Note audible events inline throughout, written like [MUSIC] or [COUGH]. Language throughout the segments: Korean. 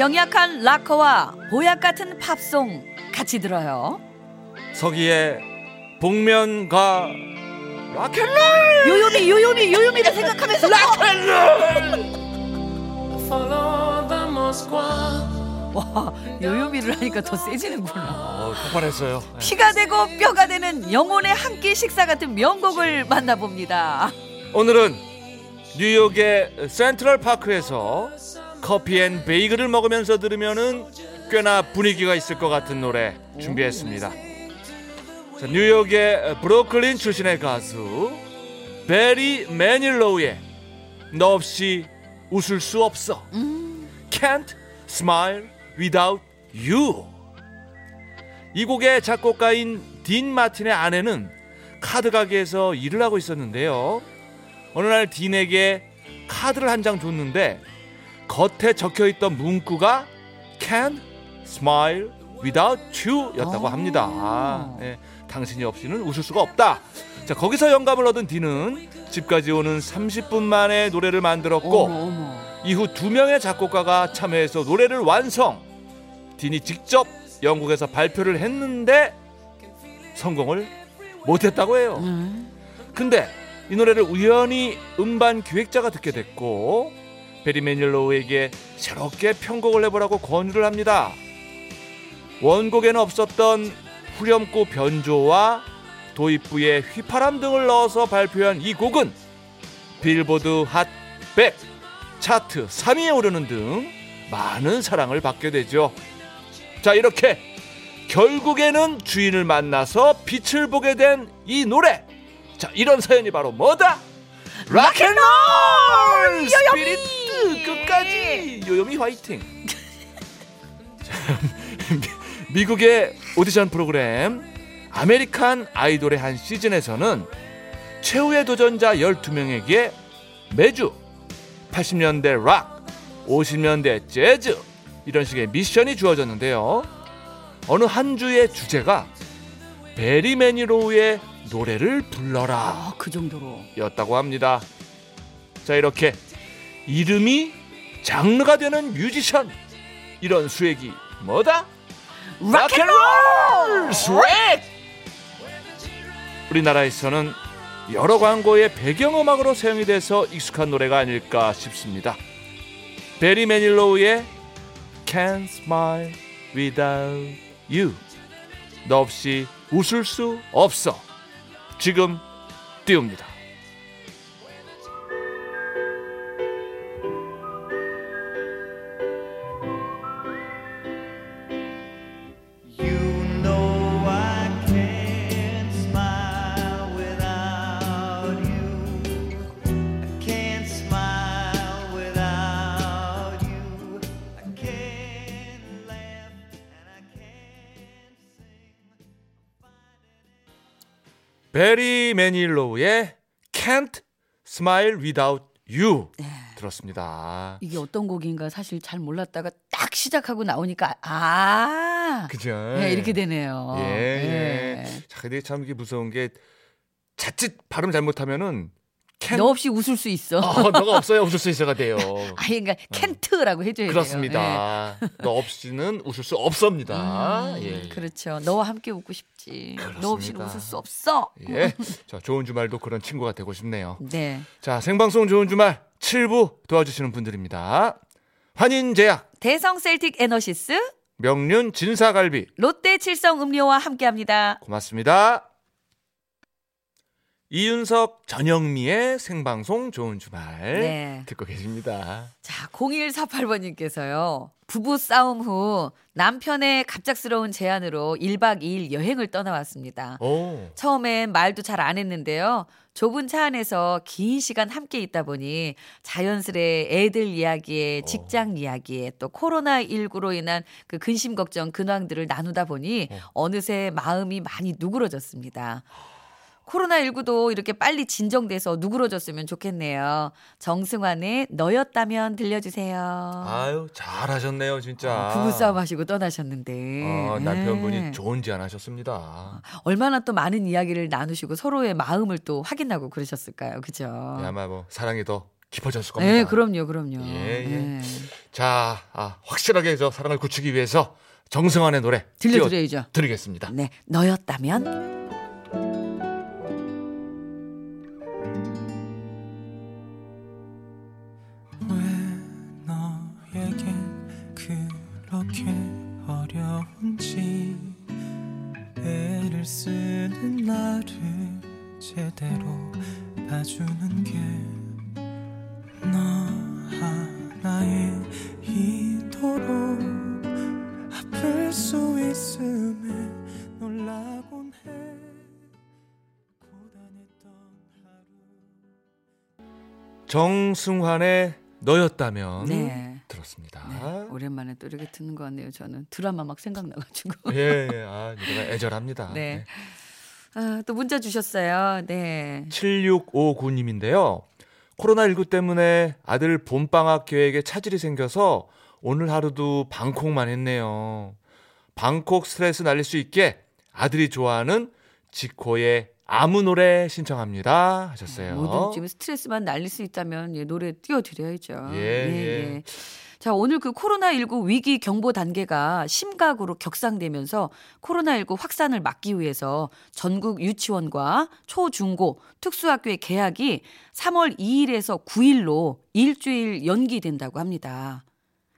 병약한 락커와 보약 같은 팝송 같이 들어요. 서기의 복면가 락앤롤 요요미 요요미 요요미를 생각하면서 와 요요미를 하니까 더 세지는구나. 어, 폭발했어요. 피가 되고 뼈가 되는 영혼의 한 끼 식사 같은 명곡을 만나봅니다. 오늘은 뉴욕의 센트럴 파크에서 커피 and 베이글을 먹으면서 들으면은 꽤나 분위기가 있을 것 같은 노래 준비했습니다. 자, 뉴욕의 브루클린 출신의 가수 베리 매닐로우의 너 없이 웃을 수 없어. Can't smile without you. 이 곡의 작곡가인 딘 마틴의 아내는 카드 가게에서 일을 하고 있었는데요. 어느 날 딘에게 카드를 한 장 줬는데 겉에 적혀 있던 문구가 Can't smile without you 였다고 아. 합니다. 예, 당신이 없이는 웃을 수가 없다. 자, 거기서 영감을 얻은 딘은 집까지 오는 30분 만에 노래를 만들었고 어머 어머. 이후 두 명의 작곡가가 참여해서 노래를 완성. 딘이 직접 영국에서 발표를 했는데 성공을 못했다고 해요. 음. 근데 이 노래를 우연히 음반 기획자가 듣게 됐고 베리 매닐로우에게 새롭게 편곡을 해보라고 권유를 합니다. 원곡에는 없었던 후렴구 변조와 도입부에 휘파람 등을 넣어서 발표한 이 곡은 빌보드 핫 100 차트 3위에 오르는 등 많은 사랑을 받게 되죠. 자 이렇게 결국에는 주인을 만나서 빛을 보게 된 이 노래. 자 이런 사연이 바로 뭐다? rock and roll spirit 끝까지 요요미 화이팅. [LAUGHS] 미국의 오디션 프로그램 아메리칸 아이돌의 한 시즌에서는 최후의 도전자 12명에게 매주 80년대 락, 50년대 재즈 이런 식의 미션이 주어졌는데요. 어느 한 주의 주제가 베리 매닐로우의 노래를 불러라 아, 그 정도로. 였다고 합니다. 자 이렇게 이름이 장르가 되는 뮤지션 이런 swag이 뭐다? rock and roll swag 우리나라에서는 여러 광고의 배경음악으로 사용이 돼서 익숙한 노래가 아닐까 싶습니다. 베리 매닐로우의 Can't Smile Without You 너 없이 웃을 수 없어 지금 띄웁니다. 베리 매닐로우의 Can't Smile Without You 들었습니다. 이게 어떤 곡인가 사실 잘 몰랐다가 딱 시작하고 나오니까 아 그죠? 네, 이렇게 되네요. 예, 예. 예. 자, 근데 참 이게 무서운 게 자칫 발음 잘못하면은 캔 너 없이 웃을 수 있어. 어, 너가 없어야 웃을 수 있어가 돼요. [LAUGHS] 아, 그러니까 캔트라고 해줘야 돼요. 그렇습니다. 너 없이는 웃을 수 없습니다. 예. 예. 음, 그렇죠. 너와 함께 웃고 싶지. 너 없이는 그렇습니다. 웃을 수 없어. 예. 자, 좋은 주말도 그런 친구가 되고 싶네요. 네. 자, 생방송 좋은 주말 7부 도와주시는 분들입니다. 환인제약, 대성 셀틱 에너시스, 명륜 진사갈비, 롯데 칠성 음료와 함께합니다. 고맙습니다. 이윤석 전영미의 생방송 좋은 주말 네. 듣고 계십니다. 자, 0148번님께서요. 부부 싸움 후 남편의 갑작스러운 제안으로 1박 2일 여행을 떠나왔습니다. 오. 처음엔 말도 잘 안 했는데요. 좁은 차 안에서 긴 시간 함께 있다 보니 자연스레 애들 이야기에 직장 이야기에 또 코로나19로 인한 그 근심 걱정 근황들을 나누다 보니 어느새 마음이 많이 누그러졌습니다. 코로나19도 이렇게 빨리 진정돼서 누그러졌으면 좋겠네요. 정승환의 너였다면 들려주세요. 아유 잘하셨네요 진짜. 부부싸움 하시고 떠나셨는데. 어, 남편분이 네. 좋은 제안 하셨습니다. 얼마나 또 많은 이야기를 나누시고 서로의 마음을 또 확인하고 그러셨을까요? 그죠? 네, 아마 뭐 사랑이 더 깊어졌을 겁니다. 네, 그럼요, 그럼요. 예, 예. 네. 자, 아, 확실하게 저 사랑을 굳히기 위해서 정승환의 노래 들려드려야죠. 드리겠습니다. 네, 너였다면 너에겐 그렇게 어려운지 애를 쓰는 나를 제대로 봐주는 게 너 하나에 이토록 아플 수 있음에 놀라곤 해 고단했던 하루 정승환의 너였다면 네. 들었습니다. 네, 오랜만에 또 이렇게 듣는 것 같네요. 저는 드라마 막 생각나가지고. 예, 예. 아, 노래가 애절합니다. 네. 아, 또 문자 주셨어요. 네. 7659님인데요. 코로나19 때문에 아들 봄방학 계획에 차질이 생겨서 오늘 하루도 방콕만 했네요. 방콕 스트레스 날릴 수 있게 아들이 좋아하는 지코의 아무 노래 신청합니다. 하셨어요. 모든 지금 스트레스만 날릴 수 있다면 예, 노래 띄워드려야죠. 예, 예. 자, 오늘 그 코로나19 위기 경보 단계가 심각으로 격상되면서 코로나19 확산을 막기 위해서 전국 유치원과 초, 중고, 특수학교의 개학이 3월 2일에서 9일로 일주일 연기된다고 합니다.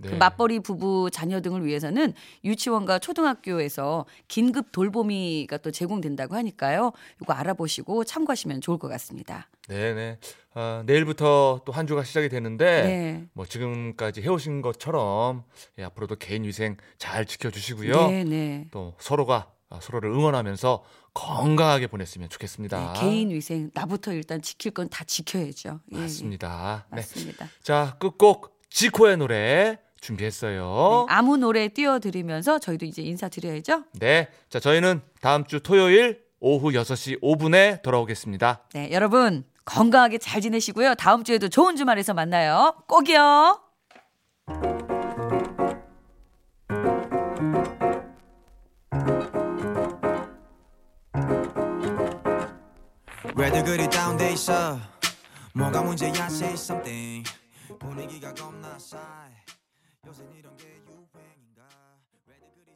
네. 그 맞벌이 부부 자녀 등을 위해서는 유치원과 초등학교에서 긴급 돌보미가 또 제공된다고 하니까요. 이거 알아보시고 참고하시면 좋을 것 같습니다. 네네. 아, 내일부터 또 한 주가 시작이 되는데 네. 뭐 지금까지 해오신 것처럼 예, 앞으로도 개인 위생 잘 지켜주시고요. 네, 네. 또 서로가 아, 서로를 응원하면서 건강하게 보냈으면 좋겠습니다. 네, 개인 위생 나부터 일단 지킬 건 다 지켜야죠. 예, 예. 맞습니다. 네. 맞습니다. 자 끝곡 지코의 노래 준비했어요. 네, 아무 노래 띄워드리면서 저희도 이제 인사드려야죠. 네. 자 저희는 다음 주 토요일 오후 6시 5분에 돌아오겠습니다. 네, 여러분 건강하게 잘 지내시고요. 다음 주에도 좋은 주말에서 만나요. 꼭이요. 왜들 그리 다운돼 있어 뭐가 문제야 say something 분위기가 겁나 싸해 요새 이런 게